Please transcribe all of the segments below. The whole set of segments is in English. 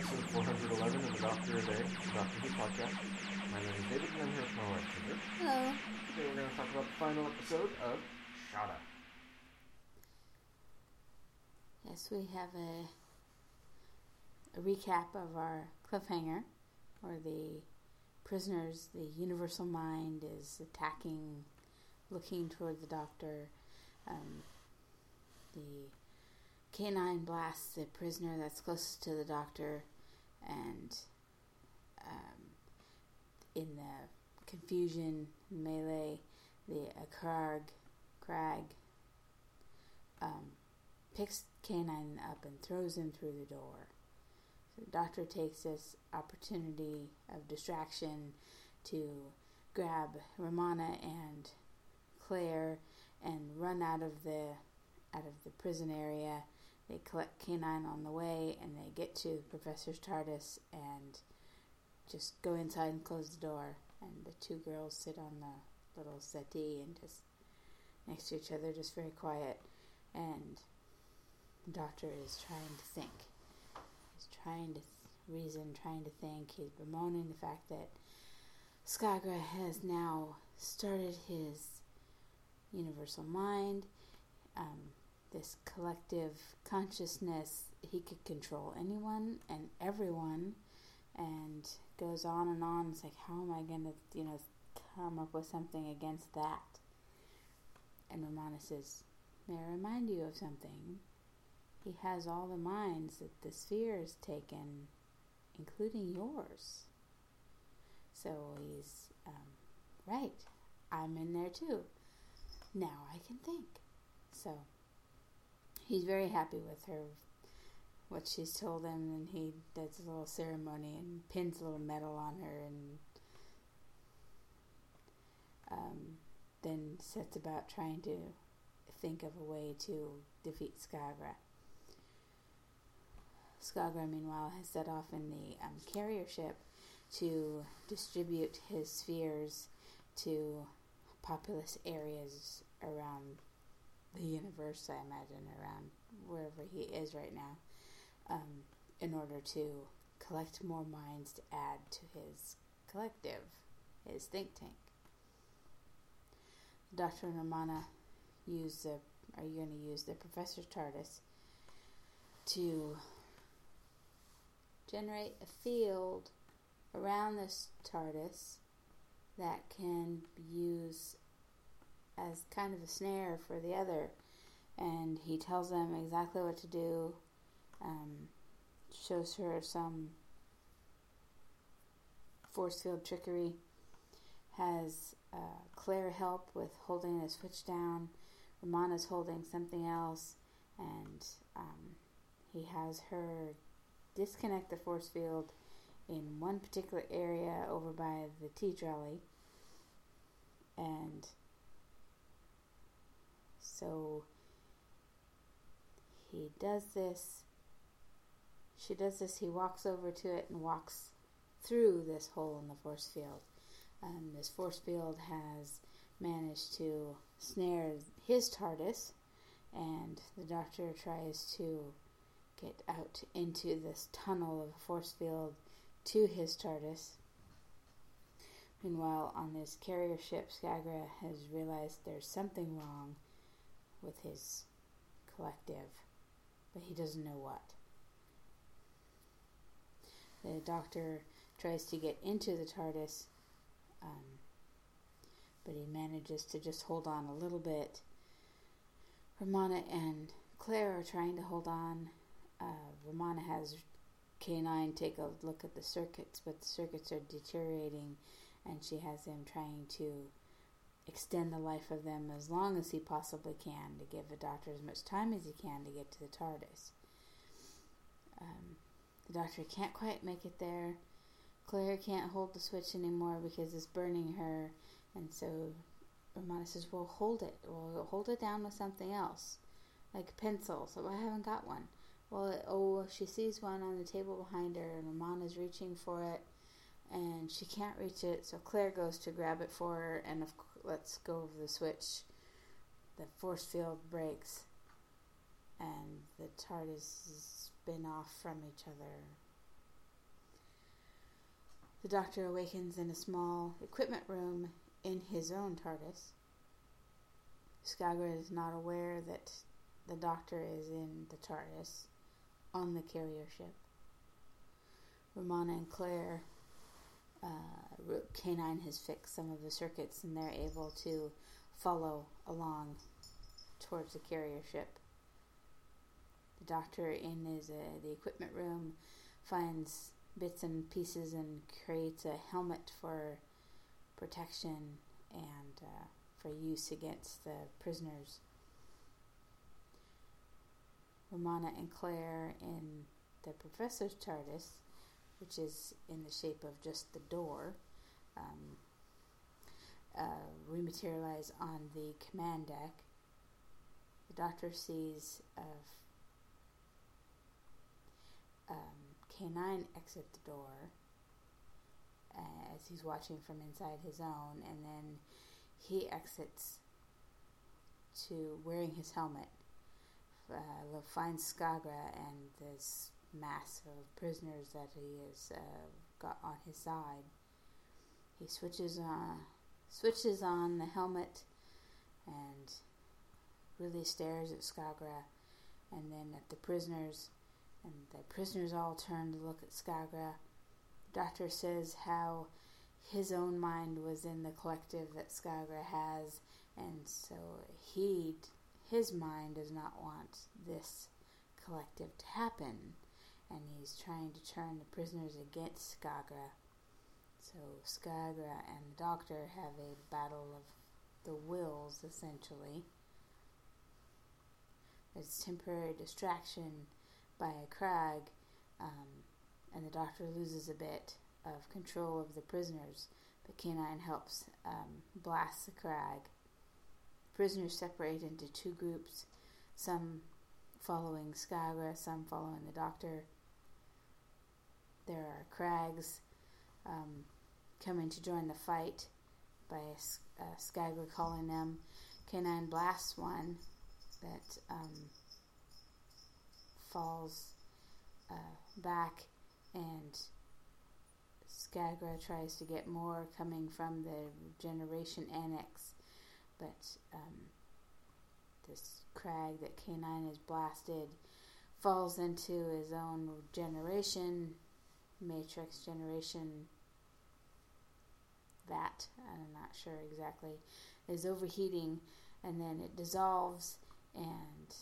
Episode 411 of the Doctor a Day, the Doctor Who podcast. My name is David and I'm here with my wife, Ginger. Hello. Today we're going to talk about the final episode of Shada. Yes, we have a, a recap of our cliffhanger, where the prisoners, the universal mind, is attacking, looking toward the doctor. Um, the K9 blasts the prisoner that's closest to the doctor, and um, in the confusion melee, the uh, Krarg, Krarg um, picks K9 up and throws him through the door. So the doctor takes this opportunity of distraction to grab Romana and Claire and run out of the out of the prison area. They collect K9 on the way and they get to Professor's TARDIS and just go inside and close the door. And the two girls sit on the little settee and just next to each other, just very quiet. And the doctor is trying to think. He's trying to th- reason, trying to think. He's bemoaning the fact that Skagra has now started his universal mind, um, this collective consciousness. He could control anyone and everyone, and goes on and on. It's like, how am I going to, you know, come up with something against that? And Romana says, May I remind you of something? He has all the minds that the sphere has taken, including yours. So he's, um, right, I'm in there too. Now I can think. So he's very happy with her, what she's told him, and he does a little ceremony and pins a little medal on her and um, then sets about trying to think of a way to defeat Skagra. Skagra, meanwhile, has set off in the um, carrier ship to distribute his spheres to populous areas around the universe, I imagine, around wherever he is right now, um, in order to collect more minds to add to his collective, his think tank. Dr. Romana use the are you going to use the professor's TARDIS to generate a field around this TARDIS that can be used as kind of a snare for the other. And he tells them exactly what to do, um, shows her some force field trickery, has uh, Claire help with holding the switch down. Romana's holding something else, and um, he has her disconnect the force field in one particular area over by the tea trolley. And so he does this. She does this. He walks over to it and walks through this hole in the force field. Um, this force field has managed to snare his TARDIS, and the Doctor tries to get out into this tunnel of force field to his TARDIS. Meanwhile, on this carrier ship, Skagra has realized there's something wrong with his collective, but he doesn't know what. The doctor tries to get into the TARDIS, um, but he manages to just hold on a little bit. Romana and Claire are trying to hold on. Uh, Romana has K9 take a look at the circuits, but the circuits are deteriorating, and she has him trying to extend the life of them as long as he possibly can to give the doctor as much time as he can to get to the TARDIS. Um, the doctor can't quite make it there. Claire can't hold the switch anymore because it's burning her, and so Romana says, "Well, hold it. Well, hold it down with something else, like a pencil." So I haven't got one. Well, oh, she sees one on the table behind her, and Romana's reaching for it, and she can't reach it. So Claire goes to grab it for her, and of, lets go of the switch. The force field breaks, and the TARDIS spin off from each other The doctor awakens in a small equipment room in his own TARDIS. Skagra is not aware that the doctor is in the TARDIS on the carrier ship. Romana and Claire, uh, K9 has fixed some of the circuits and they're able to follow along towards the carrier ship. The doctor in his, uh, the equipment room finds bits and pieces and creates a helmet for protection and uh, for use against the prisoners. Romana and Claire in the professor's TARDIS, which is in the shape of just the door, um, uh, rematerialize on the command deck. The doctor sees um, K9 exit the door uh, as he's watching from inside his own, and then he exits to wearing his helmet. Uh, finds Skagra and this mass of prisoners that he has uh, got on his side. He switches on, switches on the helmet, and really stares at Skagra, and then at the prisoners and the prisoners all turn to look at Skagra. The doctor says how his own mind was in the collective that Skagra has, and so he, his mind does not want this collective to happen, and he's trying to turn the prisoners against Skagra. So Skagra and the doctor have a battle of the wills, essentially. There's temporary distraction by a Krarg, um, and the doctor loses a bit of control of the prisoners, but K9 helps um, blast the Krarg. Prisoners separate into two groups, some following Skagra, some following the doctor. There are Krargs um, coming to join the fight by uh, Skagra calling them. K9 blasts one that um, falls uh, back, and Skagra tries to get more coming from the generation annex, but um, this Krarg that K9 has blasted falls into his own generation, matrix generation. That I'm not sure exactly is overheating, and then it dissolves and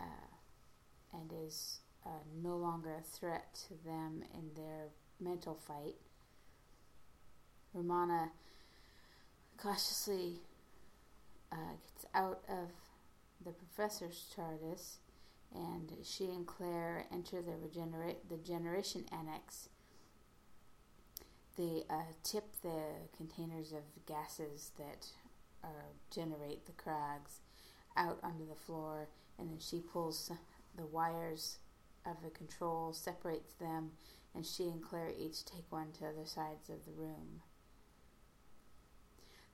uh, and is uh, no longer a threat to them in their mental fight. Romana cautiously uh, gets out of the professor's TARDIS, and she and Claire enter the regenerate the generation annex. They uh, tip the containers of gases that generate the Krargs out onto the floor and then she pulls the wires of the control, separates them, and she and Claire each take one to other sides of the room.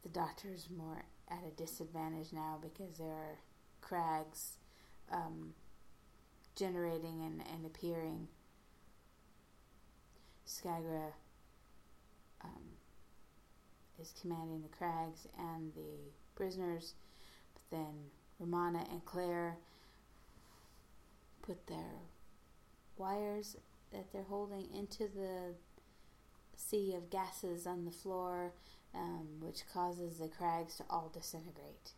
The doctor is more at a disadvantage now because there are Krargs um, generating and, and appearing. Skagra um, is commanding the Krargs and the prisoners, but then Romana and Claire put their wires that they're holding into the sea of gases on the floor, um, which causes the Krargs to all disintegrate.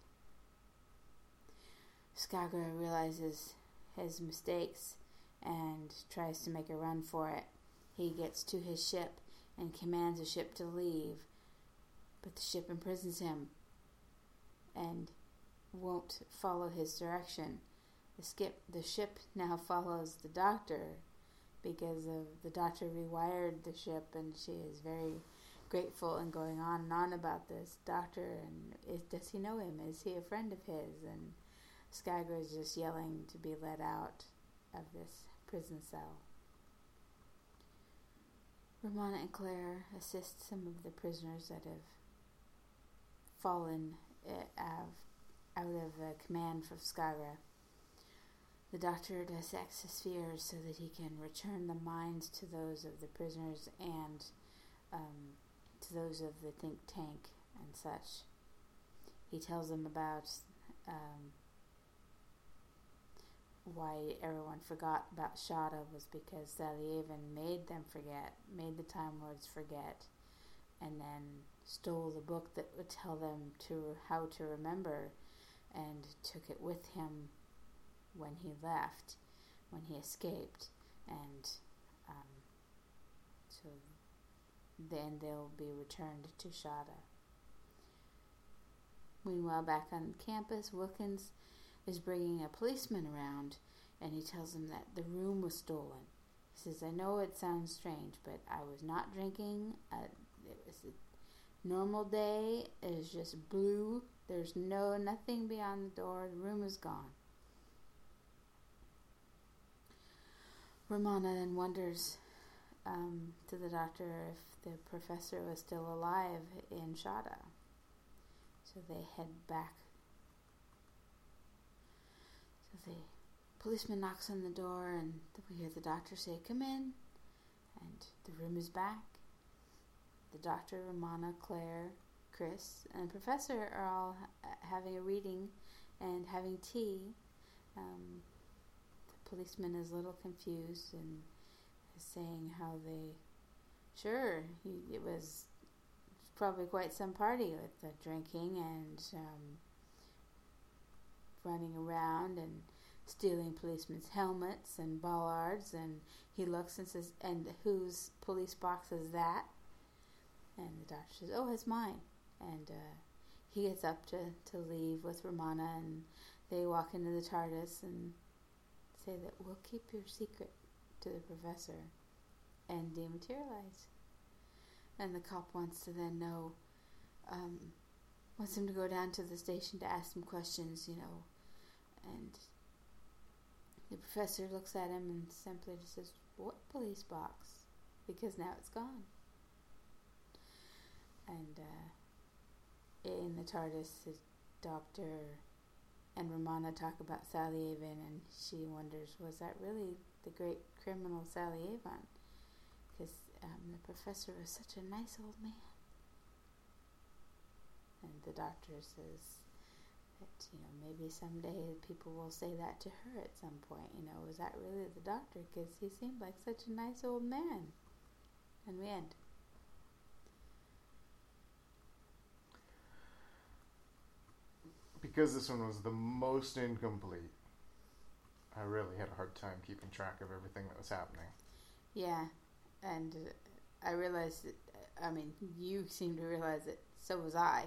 Skagra realizes his mistakes and tries to make a run for it. He gets to his ship and commands the ship to leave, but the ship imprisons him and won't follow his direction. The, skip, the ship now follows the doctor because of the doctor rewired the ship, and she is very grateful and going on and on about this doctor. And is, does he know him? Is he a friend of his? And Skagra is just yelling to be let out of this prison cell. Romana and Claire assist some of the prisoners that have fallen eh, out of command from Skagra. the doctor dissects his fears so that he can return the minds to those of the prisoners and um, to those of the think tank and such. He tells them about um, why everyone forgot about Shada was because Salyavin made them forget, made the Time Lords forget, and then stole the book that would tell them to how to remember, and took it with him when he left, when he escaped, and um, so then they'll be returned to Shada. Meanwhile, back on campus, Wilkins is bringing a policeman around and he tells him that the room was stolen. He says, I know it sounds strange, but I was not drinking. Uh, it was a normal day. It is just blue. There's no nothing beyond the door. The room is gone. Romana then wonders um, to the doctor if the professor was still alive in Shada. So they head back. The policeman knocks on the door, and we hear the doctor say, Come in. And the room is back. The doctor, Romana, Claire, Chris, and professor are all ha- having a reading and having tea. Um, the policeman is a little confused and is saying how they. Sure, he, it was probably quite some party with the drinking and um, running around and stealing policemen's helmets and bollards. And he looks and says, "And whose police box is that?" And the doctor says, "Oh, it's mine." And uh, he gets up to to leave with Romana, and they walk into the TARDIS and say that we'll keep your secret to the professor and dematerialize. And the cop wants to then know, um, wants him to go down to the station to ask some questions, you know. And the professor looks at him and simply just says, What police box? Because now it's gone. And uh, in the TARDIS, the doctor and Romana talk about Salyavin, and she wonders, was that really the great criminal Salyavin? Because um, the professor was such a nice old man. And the doctor says that, you know, maybe someday people will say that to her at some point. You know, was that really the doctor? Because he seemed like such a nice old man. And we end. Because this one was the most incomplete, I really had a hard time keeping track of everything that was happening. Yeah, and I realized that, I mean, you seem to realize it, so was I.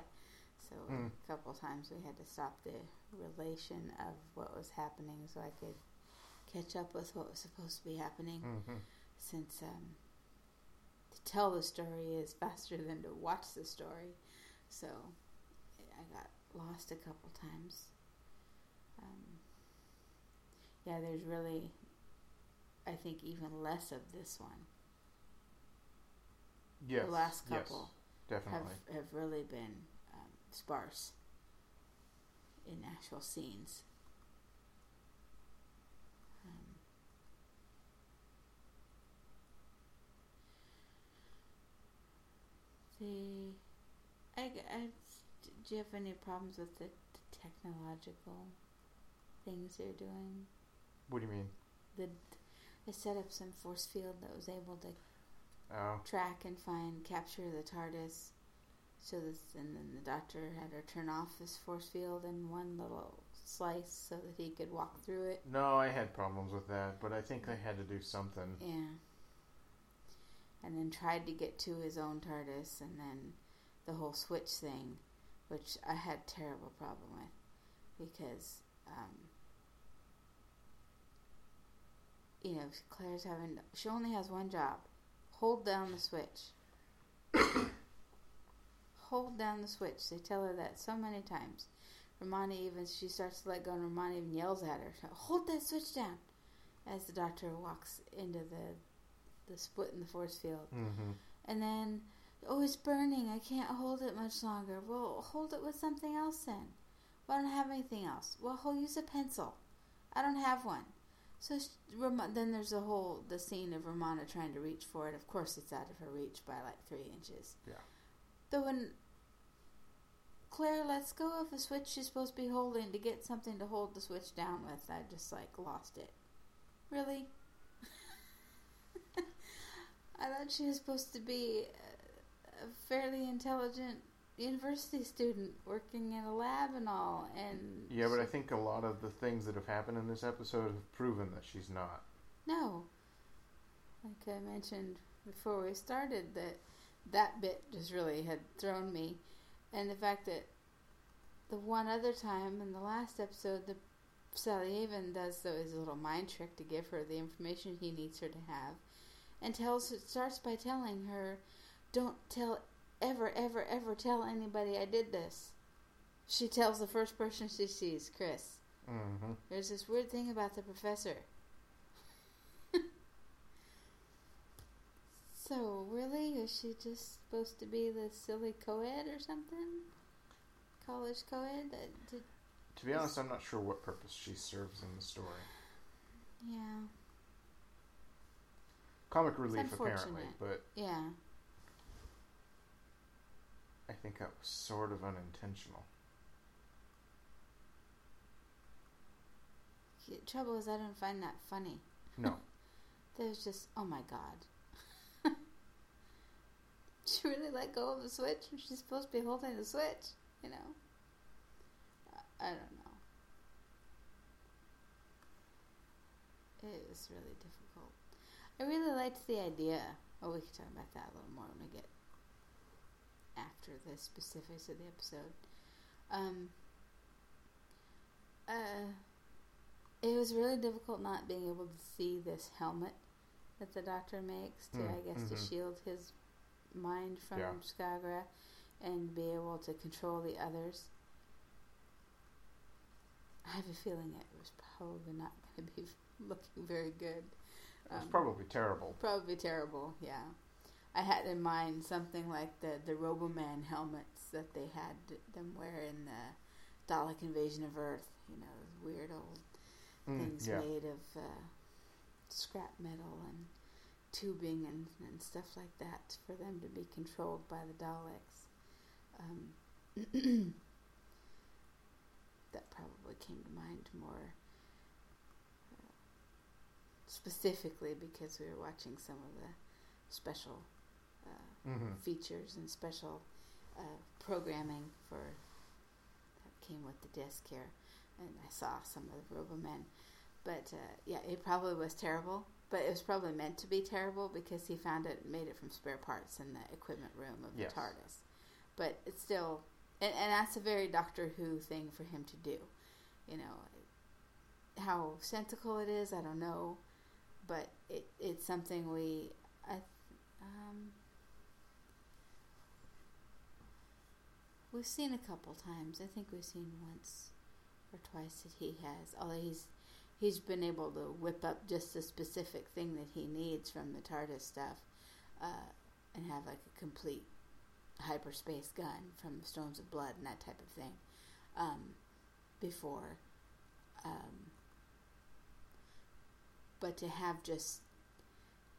So Mm. a couple times we had to stop the relation of what was happening so I could catch up with what was supposed to be happening. hmm Since um, to tell the story is faster than to watch the story, so I got lost a couple times. Um, yeah, there's really, I think, even less of this one. Yes. the last yes, couple definitely. have have really been sparse in actual scenes. Um, the I, I, do you have any problems with the, the technological things they're doing? What do you mean? The they set up some force field that was able to Oh, track and find capture the TARDIS. So this, and then the doctor had her turn off this force field in one little slice so that he could walk through it. no, I had problems with that, but I think they had to do something. Yeah. And then tried to get to his own TARDIS, and then the whole switch thing, which I had terrible problem with, because um, you know Claire's having she only has one job: hold down the switch. Hold down the switch. They tell her that so many times. Romana even she starts to let go, and Romana even yells at her, "Hold that switch down!" As the doctor walks into the the split in the force field. hmm And then, oh, it's burning. I can't hold it much longer. Well, hold it with something else then. Well, I don't have anything else. Well, I'll use a pencil. I don't have one. So sh Ram- then there's a whole the scene of Romana trying to reach for it. Of course, it's out of her reach by like three inches. Yeah. Though when Claire lets go of the switch she's supposed to be holding to get something to hold the switch down with, I just like lost it. Really? I thought she was supposed to be a, a fairly intelligent university student working in a lab and all, and Yeah, but I think a lot of the things that have happened in this episode have proven that she's not. No. Like I mentioned before we started, that that bit just really had thrown me. And the fact that the one other time in the last episode, the Salyavin does though his little mind trick to give her the information he needs her to have, and tells starts by telling her, "Don't tell ever, ever, ever tell anybody I did this." She tells the first person she sees, Chris. Mm-hmm. There's this weird thing about the professor. So, really? Is she just supposed to be the silly co-ed or something? College co-ed? To be honest, I'm not sure what purpose she serves in the story. yeah. Comic relief, apparently, but Yeah. I think that was sort of unintentional. The trouble is I don't find that funny. No, was just, oh my god. she really let go of the switch when she's supposed to be holding the switch, you know? I, I don't know. It was really difficult. I really liked the idea. Oh, we can talk about that a little more when we get after the specifics of the episode. Um, uh, it was really difficult not being able to see this helmet that the doctor makes to, Mm, I guess, to mhm. shield his mind from Yeah. Skagra and be able to control the others. I have a feeling it was probably not going to be looking very good. it was Um, probably terrible. Probably terrible, yeah. I had in mind something like the the Roboman helmets that they had them wear in the Dalek Invasion of Earth. You know, those weird old Mm, things yeah, made of uh, scrap metal and tubing and, and stuff like that for them to be controlled by the Daleks. Um, that probably came to mind more uh, specifically because we were watching some of the special uh, hmm features and special uh, programming for that came with the disc here, and I saw some of the Robomen. But uh, yeah, it probably was terrible. But it was probably meant to be terrible because he found it, made it from spare parts in the equipment room of the TARDIS. But it's still, and, and that's a very Doctor Who thing for him to do. You know, how sensical it is, I don't know, but it it's something we, I, um, We've seen a couple times. I think we've seen once or twice that he has. Although he's he's been able to whip up just a specific thing that he needs from the TARDIS stuff, uh, and have like a complete hyperspace gun from the Stones of Blood and that type of thing. Um, before, um, but to have just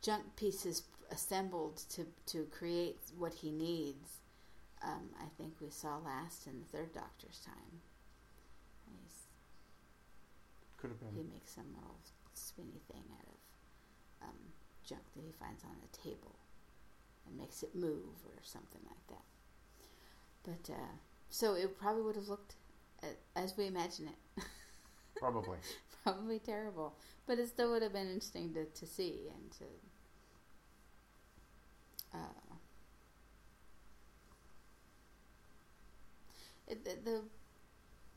junk pieces assembled to to create what he needs um, I think we saw last in the third Doctor's time. Could have he makes some little spinny thing out of um, junk that he finds on the table and makes it move or something like that. But uh, so it probably would have looked as we imagine it. Probably. probably terrible, but it still would have been interesting to, to see and to. Uh, it, the, the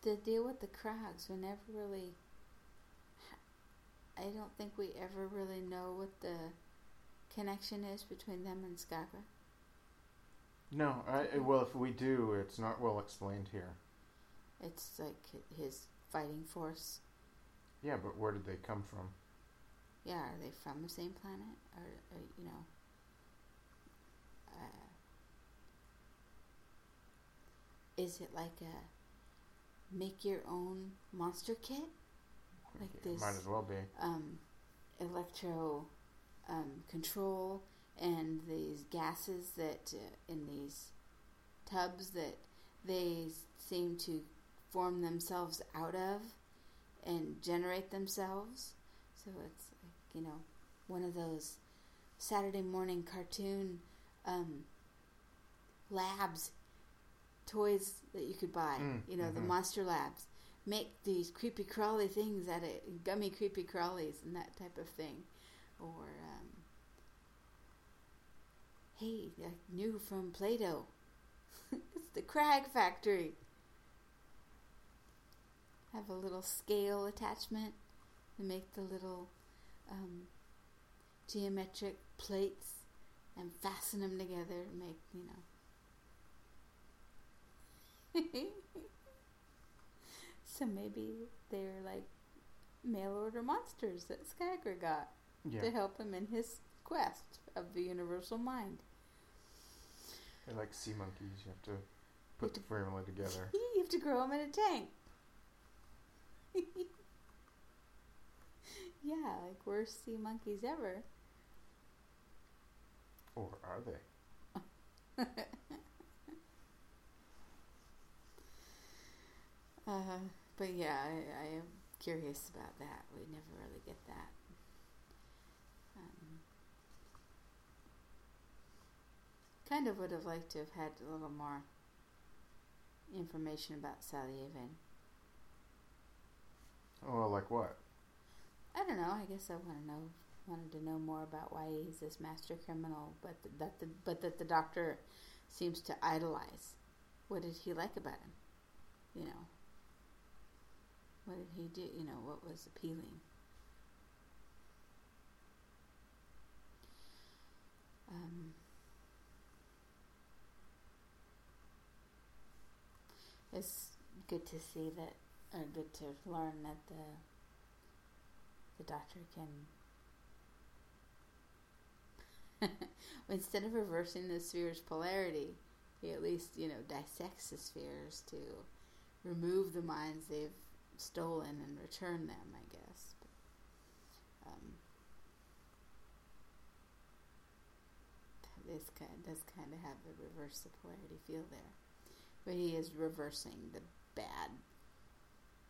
the deal with the Krargs, we never really. I don't think we ever really know what the connection is between them and Skagra. No, I, well, if we do, it's not well explained here. It's like his fighting force. Yeah, but where did they come from? Yeah, are they from the same planet, or, or you know? Uh, is it like a make your own monster kit? Like this Might as well be. um, electro um, control and these gases that uh, in these tubs that they seem to form themselves out of and generate themselves. So it's like, you know, one of those Saturday morning cartoon um, labs toys that you could buy. Mm, you know, the mhm. monster labs make these creepy crawly things out of gummy creepy crawlies and that type of thing. Or um, hey, new from Play-Doh. it's the Krarg Factory. Have a little scale attachment to make the little um, geometric plates and fasten them together to make, you know. so maybe they're like mail order monsters that Skagra got Yeah. to help him in his quest of the universal mind. They're like sea monkeys. You have to put the formula together. You have to grow them in a tank. yeah, like worst sea monkeys ever. Or are they? Uh, but yeah, I, I am curious about that. We never really get that. Um, kind of would have liked to have had a little more information about Sally Avon. Oh, like what? I don't know. I guess I want to know, wanted to know more about why he's this master criminal, but th- that the but that the doctor seems to idolize. What did he like about him? You know. What did he do? You know, what was appealing? Um, it's good to see that, or good to learn that the the doctor can instead of reversing the sphere's polarity, he at least you know dissects the spheres to remove the minds they've stolen and return them. I guess. But, um, this kind does kind of have a reverse polarity feel there, but he is reversing the bad,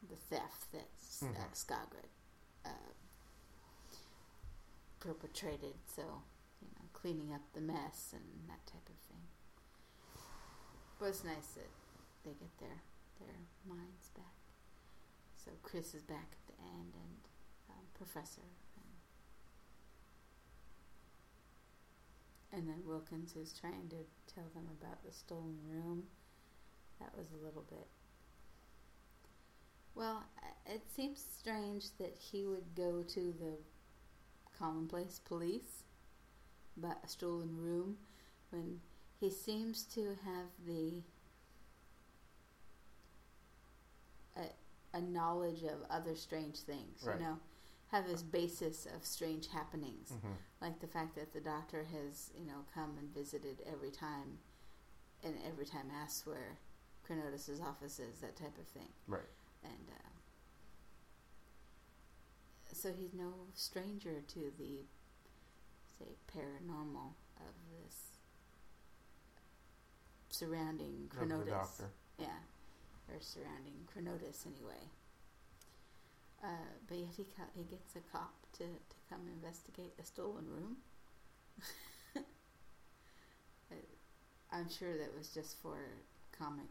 the theft that uh, Mhm. Skagrid uh, perpetrated. So, you know, cleaning up the mess and that type of thing. But it's nice that they get their their minds back. So Chris is back at the end, and um, Professor, and, and then Wilkins is trying to tell them about the stolen room. That was a little bit. Well, it seems strange that he would go to the commonplace police about a stolen room when he seems to have the a, knowledge of other strange things, Right. you know, have this basis of strange happenings, hmm like the fact that the doctor has, you know, come and visited every time, and every time asks where Chronotis's office is, that type of thing Right. and uh, so he's no stranger to the say paranormal of this surrounding Cronotus. Yeah, or surrounding Chronotis anyway. Uh, but yet he co- he gets a cop to, to come investigate a stolen room. Uh, I'm sure that was just for comic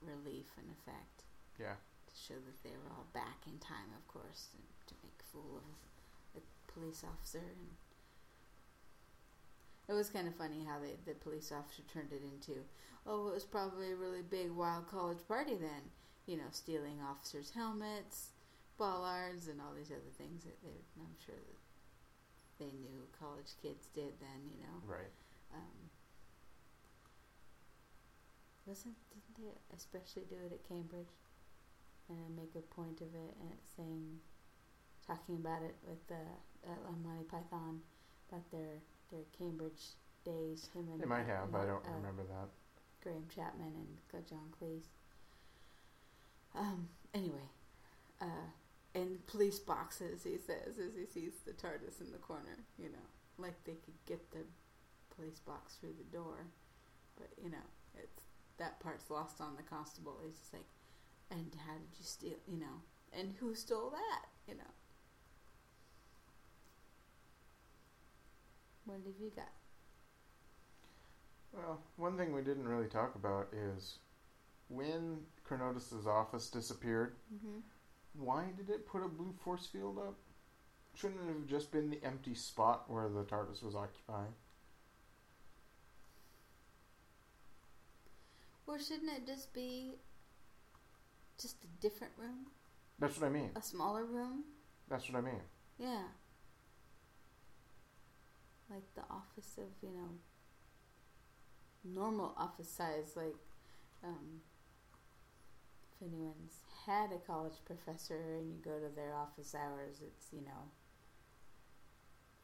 relief and effect Yeah. to show that they were all back in time, of course, and to make a fool of the police officer. And it was kind of funny how they, the police officer turned it into, oh, it was probably a really big wild college party then. You know, stealing officers' helmets, bollards, and all these other things that they, I'm sure that they knew college kids did then. You know. Right. Um, wasn't didn't they especially do it at Cambridge and make a point of it and it's saying talking about it with the uh, Monty Python about their their Cambridge days. Him and They might have. I don't uh, remember that. Graham Chapman and John Cleese. Um. Anyway, uh, and police boxes. He says as he sees the TARDIS in the corner. You know, like they could get the police box through the door, but you know, it's that part's lost on the constable. He's just like, and how did you steal? You know, and who stole that? You know. What have you got? Well, one thing we didn't really talk about is when Chronotis' office disappeared, Mm-hmm. why did it put a blue force field up? Shouldn't it have just been the empty spot where the TARDIS was occupying? Or shouldn't it just be just a different room? That's what I mean. A smaller room? That's what I mean. Yeah. Like the office of, you know, normal office size, like, um, if anyone's had a college professor and you go to their office hours, it's, you know,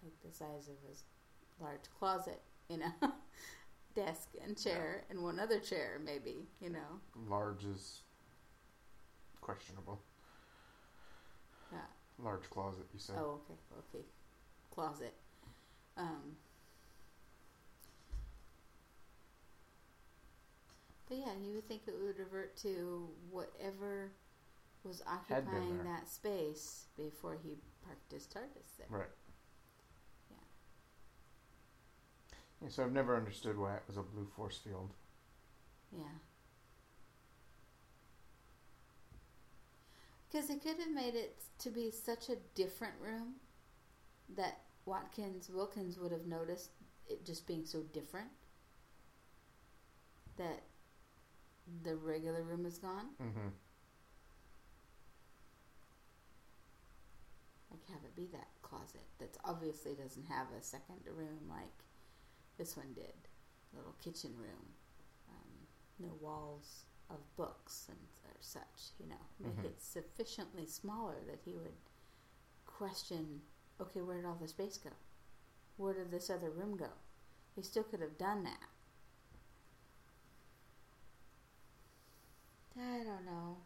like the size of a large closet, you know, desk and chair and one other chair, maybe, you know. Large is questionable. Yeah. Large closet, you said. Oh, okay, okay. Closet. Um, but yeah, you would think it would revert to whatever was occupying that space before he parked his TARDIS there. Right. Yeah. Yeah, so I've never understood why it was a blue force field. Yeah. Because it could have made it to be such a different room that Watkins Wilkins would have noticed it just being so different that the regular room is gone. Mm-hmm. Like have it be that closet that obviously doesn't have a second room like this one did. Little kitchen room. Um, no walls of books and or such, you know. Make Mhm. it sufficiently smaller that he would question, okay, where did all the space go? Where did this other room go? He still could have done that. I don't know.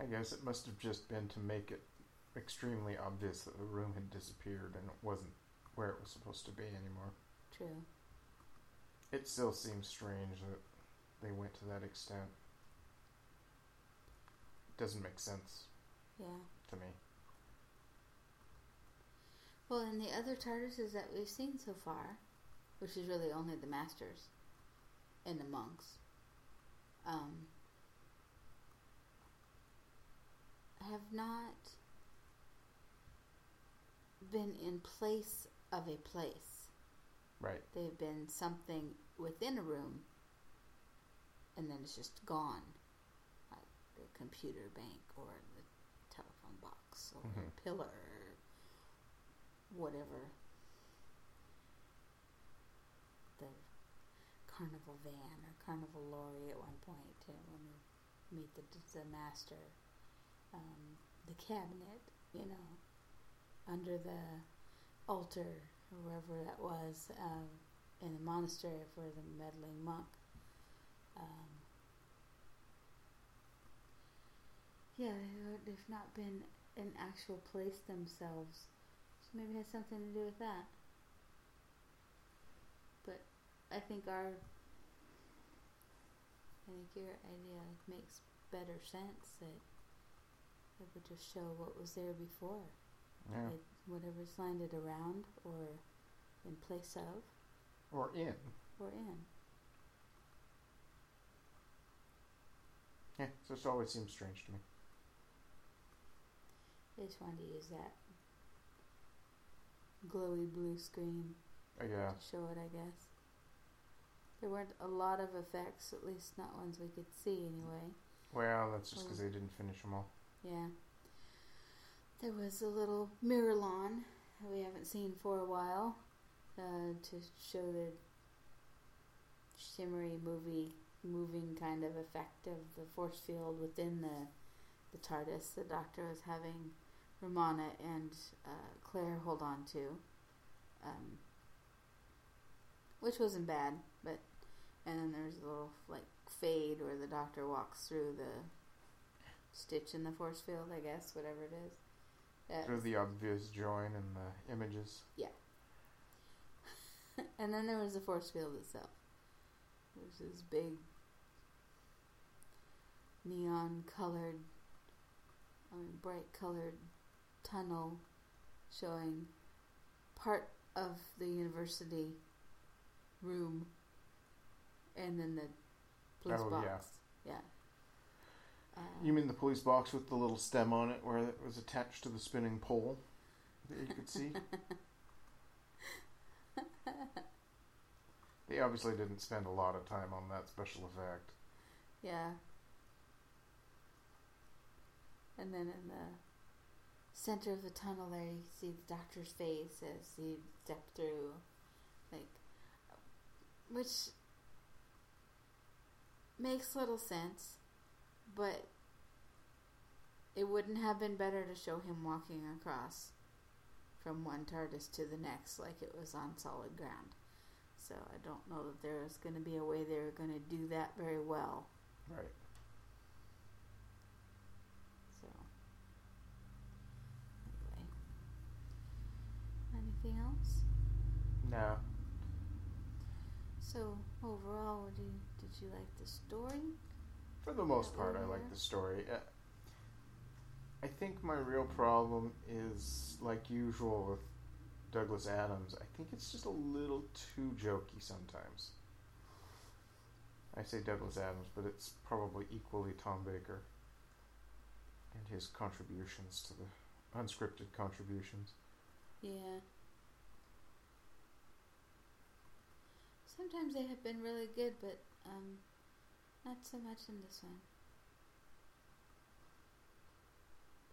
I guess it must have just been to make it extremely obvious that the room had disappeared and it wasn't where it was supposed to be anymore. True. It still seems strange that they went to that extent. It Doesn't make sense Yeah. to me. Well, in the other TARDISes that we've seen so far, which is really only the Masters and the monks, um, have not been in place of a place. Right. They've been something within a room, and then it's just gone, like the computer bank or the telephone box or Mhm. a pillar whatever. The carnival van or carnival lorry at one point uh, when we meet the, the master. Um, the cabinet, you know, under the altar or wherever that was um, in the monastery for the meddling monk. Um, yeah, they- they've not been an actual place themselves. So maybe it has something to do with that. But I think our I think your idea makes better sense that it would just show what was there before. Yeah. Like whatever's landed around or in place of Or in. or in. Yeah. So it always seems strange to me. I just wanted to use that glowy blue screen yeah. to show it, I guess. There weren't a lot of effects, at least not ones we could see anyway. Well, that's just because they didn't finish them all. Yeah. There was a little mirror lawn that we haven't seen for a while uh, to show the shimmery movie moving kind of effect of the force field within the the TARDIS the Doctor was having Romana and uh, Clare hold on to, um, which wasn't bad. But and then there's a little like fade where the Doctor walks through the stitch in the force field, I guess, whatever it is. Yeah. Through the obvious join in the images. Yeah. and then there was the force field itself. There's this big neon colored, I mean, bright colored tunnel showing part of the university room and then the police Oh, box. yeah. Yeah. Uh, You mean the police box with the little stem on it where it was attached to the spinning pole that you could see? they obviously didn't spend a lot of time on that special effect. Yeah. And then in the center of the tunnel there you see the doctor's face as he stepped through like which makes little sense, but it wouldn't have been better to show him walking across from one TARDIS to the next like it was on solid ground. So I don't know that there is going to be a way they're going to do that very well. Right. So, anyway, anything else? No. So overall, what you, did you like the story? For the most part, I like the story. Uh, I think my real problem is, like usual with Douglas Adams, I think it's just a little too jokey sometimes. I say Douglas Adams, but it's probably equally Tom Baker and his contributions to the unscripted contributions. Yeah. Sometimes they have been really good, but um, not so much in this one.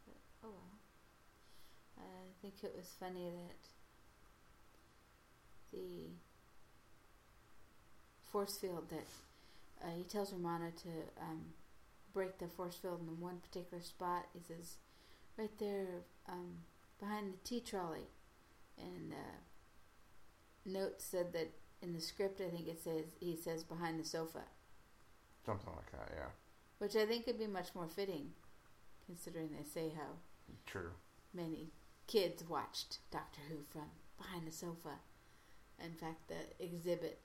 But, oh well. I think it was funny that the force field that uh, he tells Romana to um, break the force field in one particular spot. He says, right there um, behind the tea trolley. And uh, note said that in the script, I think it says he says behind the sofa, Something like that, yeah. which I think would be much more fitting, considering they say how True. many kids watched Doctor Who from behind the sofa. In fact, the exhibit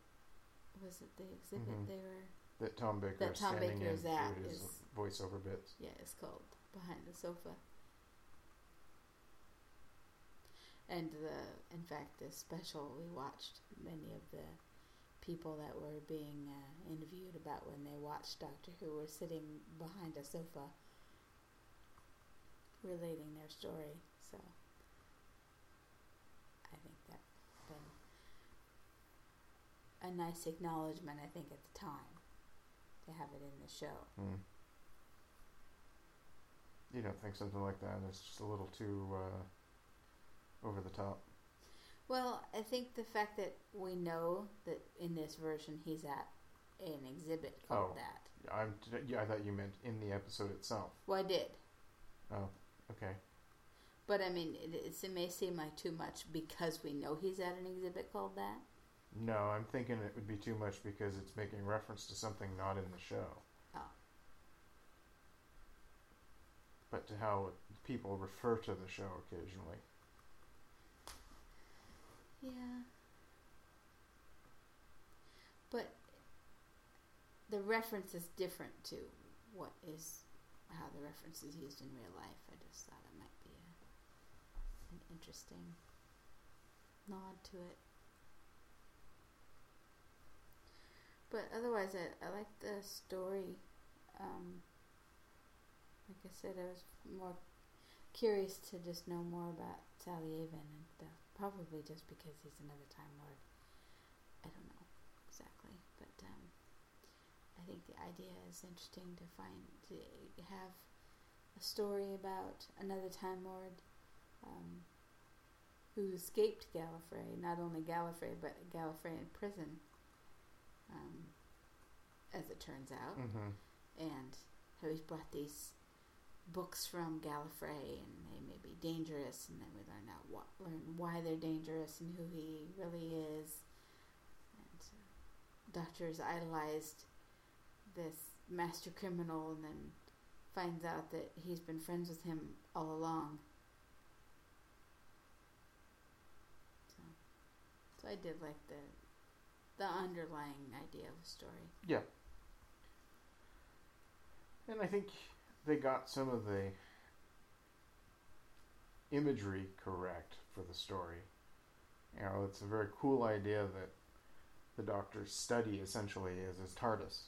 was it the exhibit Mhm. they were That Tom Baker That Tom Baker is at is- voiceover bits. Yeah, it's called Behind the Sofa. And the, in fact, the special we watched, many of the people that were being uh, interviewed about when they watched Doctor Who were sitting behind a sofa, relating their story. So, I think that's been a nice acknowledgement. I think at the time to have it in the show. Hmm. You don't think something like that is just a little too uh, over the top? Well, I think the fact that we know that in this version he's at an exhibit called Oh. that. I'm yeah. I thought you meant in the episode itself. Well, I did, Oh, okay. but I mean, it, it's- it may seem like too much because we know he's at an exhibit called that. No, I'm thinking it would be too much because it's making reference to something not in the show. Oh. But to how people refer to the show occasionally. Yeah. But the reference is different to what is how the reference is used in real life. I just thought it might be a, an interesting nod to it. But otherwise, I, I like the story. Um, like I said, I was more curious to just know more about Salyavin and stuff. Probably just because he's another Time Lord. I don't know exactly, but um, I think the idea is interesting to find to have a story about another Time Lord um, who escaped Gallifrey. Not only Gallifrey, but Gallifrey in prison, um, as it turns out Mm-hmm. and how he's brought these books from Gallifrey, and they may be dangerous, and then we learn out learn why they're dangerous and who he really is. And uh, Doctor's idolized this master criminal, and then finds out that he's been friends with him all along. So, so I did like the the underlying idea of the story. Yeah. And I think they got some of the imagery correct for the story. You know, it's a very cool idea that the Doctor's study essentially is his TARDIS.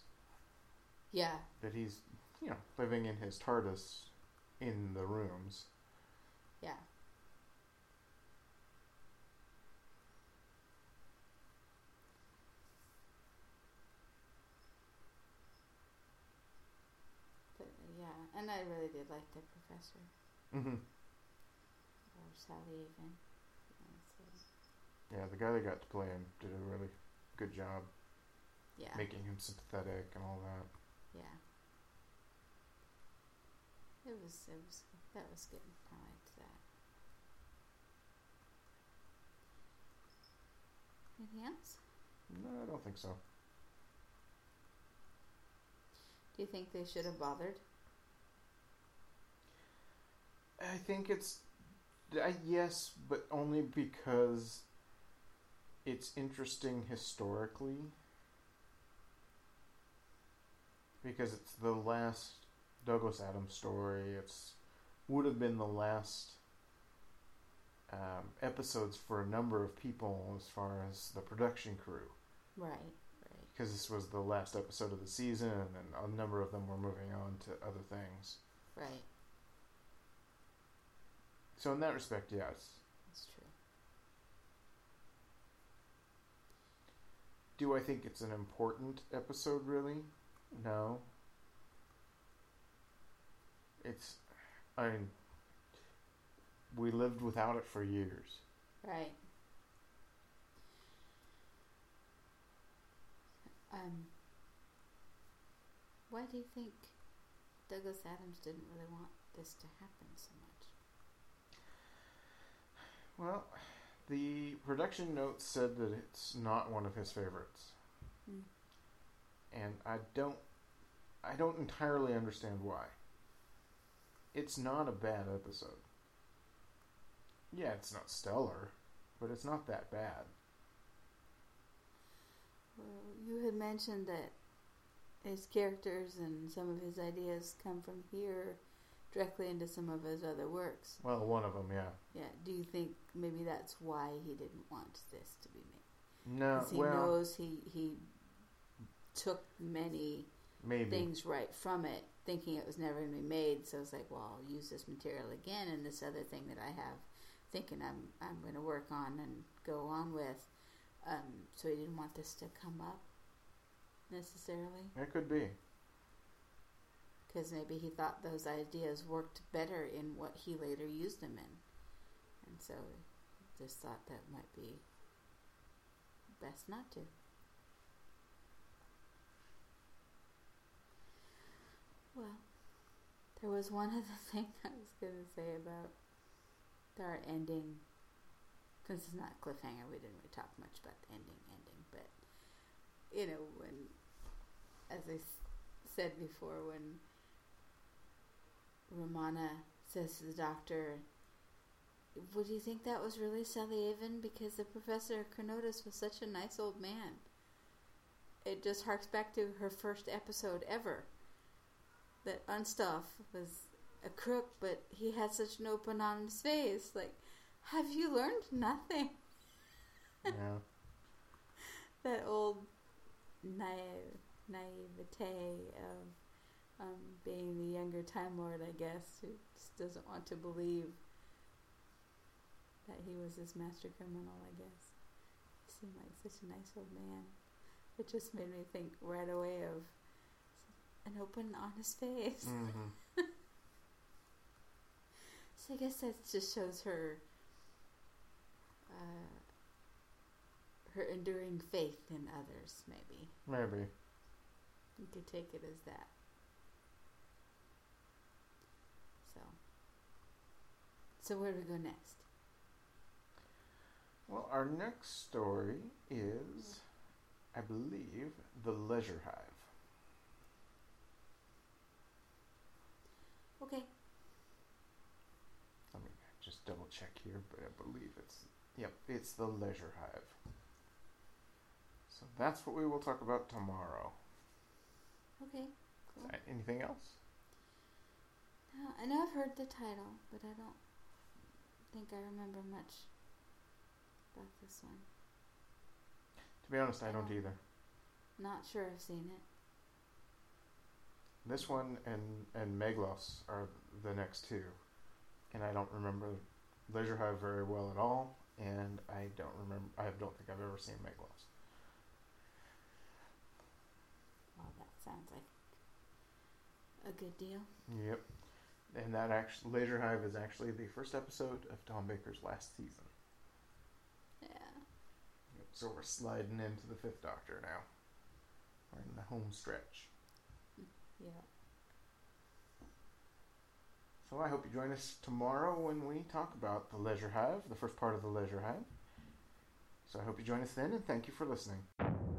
Yeah, That he's, you know, living in his TARDIS in the rooms. yeah. But, yeah, and I really did like the professor Mm-hmm. or Salyavin. Yeah, the guy that got to play him did a really good job yeah, making him sympathetic and all that. yeah. It was it was that was good. I liked that. Anything else? No, I don't think so. Do you think they should have bothered? I think it's I, yes, but only because it's interesting historically. Because it's the last Douglas Adams story. It's would have been the last um, episodes for a number of people as far as the production crew. Right, right. Because this was the last episode of the season, and a number of them were moving on to other things. Right. So in that respect, yes. That's true. Do I think it's an important episode, really? No. It's. I mean. We lived without it for years. Right. Um. Why do you think Douglas Adams didn't really want this to happen so much? Well, the production notes said that it's not one of his favorites. Hmm. And I don't. I don't entirely understand why. It's not a bad episode. Yeah, it's not stellar, but it's not that bad. Well, you had mentioned that his characters and some of his ideas come from here directly into some of his other works. Well, one of them, yeah. Yeah. Do you think maybe that's why he didn't want this to be made? No, Because he well, knows he he took many maybe. things right from it, thinking it was never going to be made. So it's like, well, I'll use this material again, and this other thing that I have, thinking I'm I'm going to work on and go on with. Um, so he didn't want this to come up necessarily, It could be. Because maybe he thought those ideas worked better in what he later used them in, and so just thought that might be best not to. Well, there was one other thing I was going to say about our ending. Since it's not a cliffhanger, we didn't really talk much about the ending, ending. But, you know, when, as I said before, when Romana says to the doctor, would you think that was really Salyavin? Because the Professor Chronotis was such a nice old man. It just harks back to her first episode ever that Unstoffe was a crook, but he had such an open, honest face. Like, have you learned nothing? Yeah. That old naive, naivete of um, being the younger Time Lord, I guess, who just doesn't want to believe that he was this master criminal, I guess. He seemed like such a nice old man. It just made me think right away of an open, honest face. hmm So I guess that just shows her uh, her enduring faith in others. Maybe Maybe. you could take it as that. So, so where do we go next? Well, our next story is, I believe, The Leisure Hive. Okay, Let me just double check here, but I believe it's, yep, it's The Leisure Hive. So that's what we will talk about tomorrow. Okay, cool. Uh, Anything else? No, I know I've heard the title, but I don't think I remember much about this one. To be honest, I don't um, either. Not sure I've seen it. This one and and Meglos are the next two, and I don't remember Leisure Hive very well at all, and I don't remember. I don't think I've ever seen Meglos. Well, that sounds like a good deal. Yep. And that actually, Leisure Hive is actually the first episode of Tom Baker's last season. Yeah. Yep. So we're sliding into the Fifth Doctor now. We're in the home stretch. Yeah. So I hope you join us tomorrow when we talk about the Leisure Hive, the first part of the Leisure Hive. So I hope you join us then, and thank you for listening.